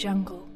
jungle.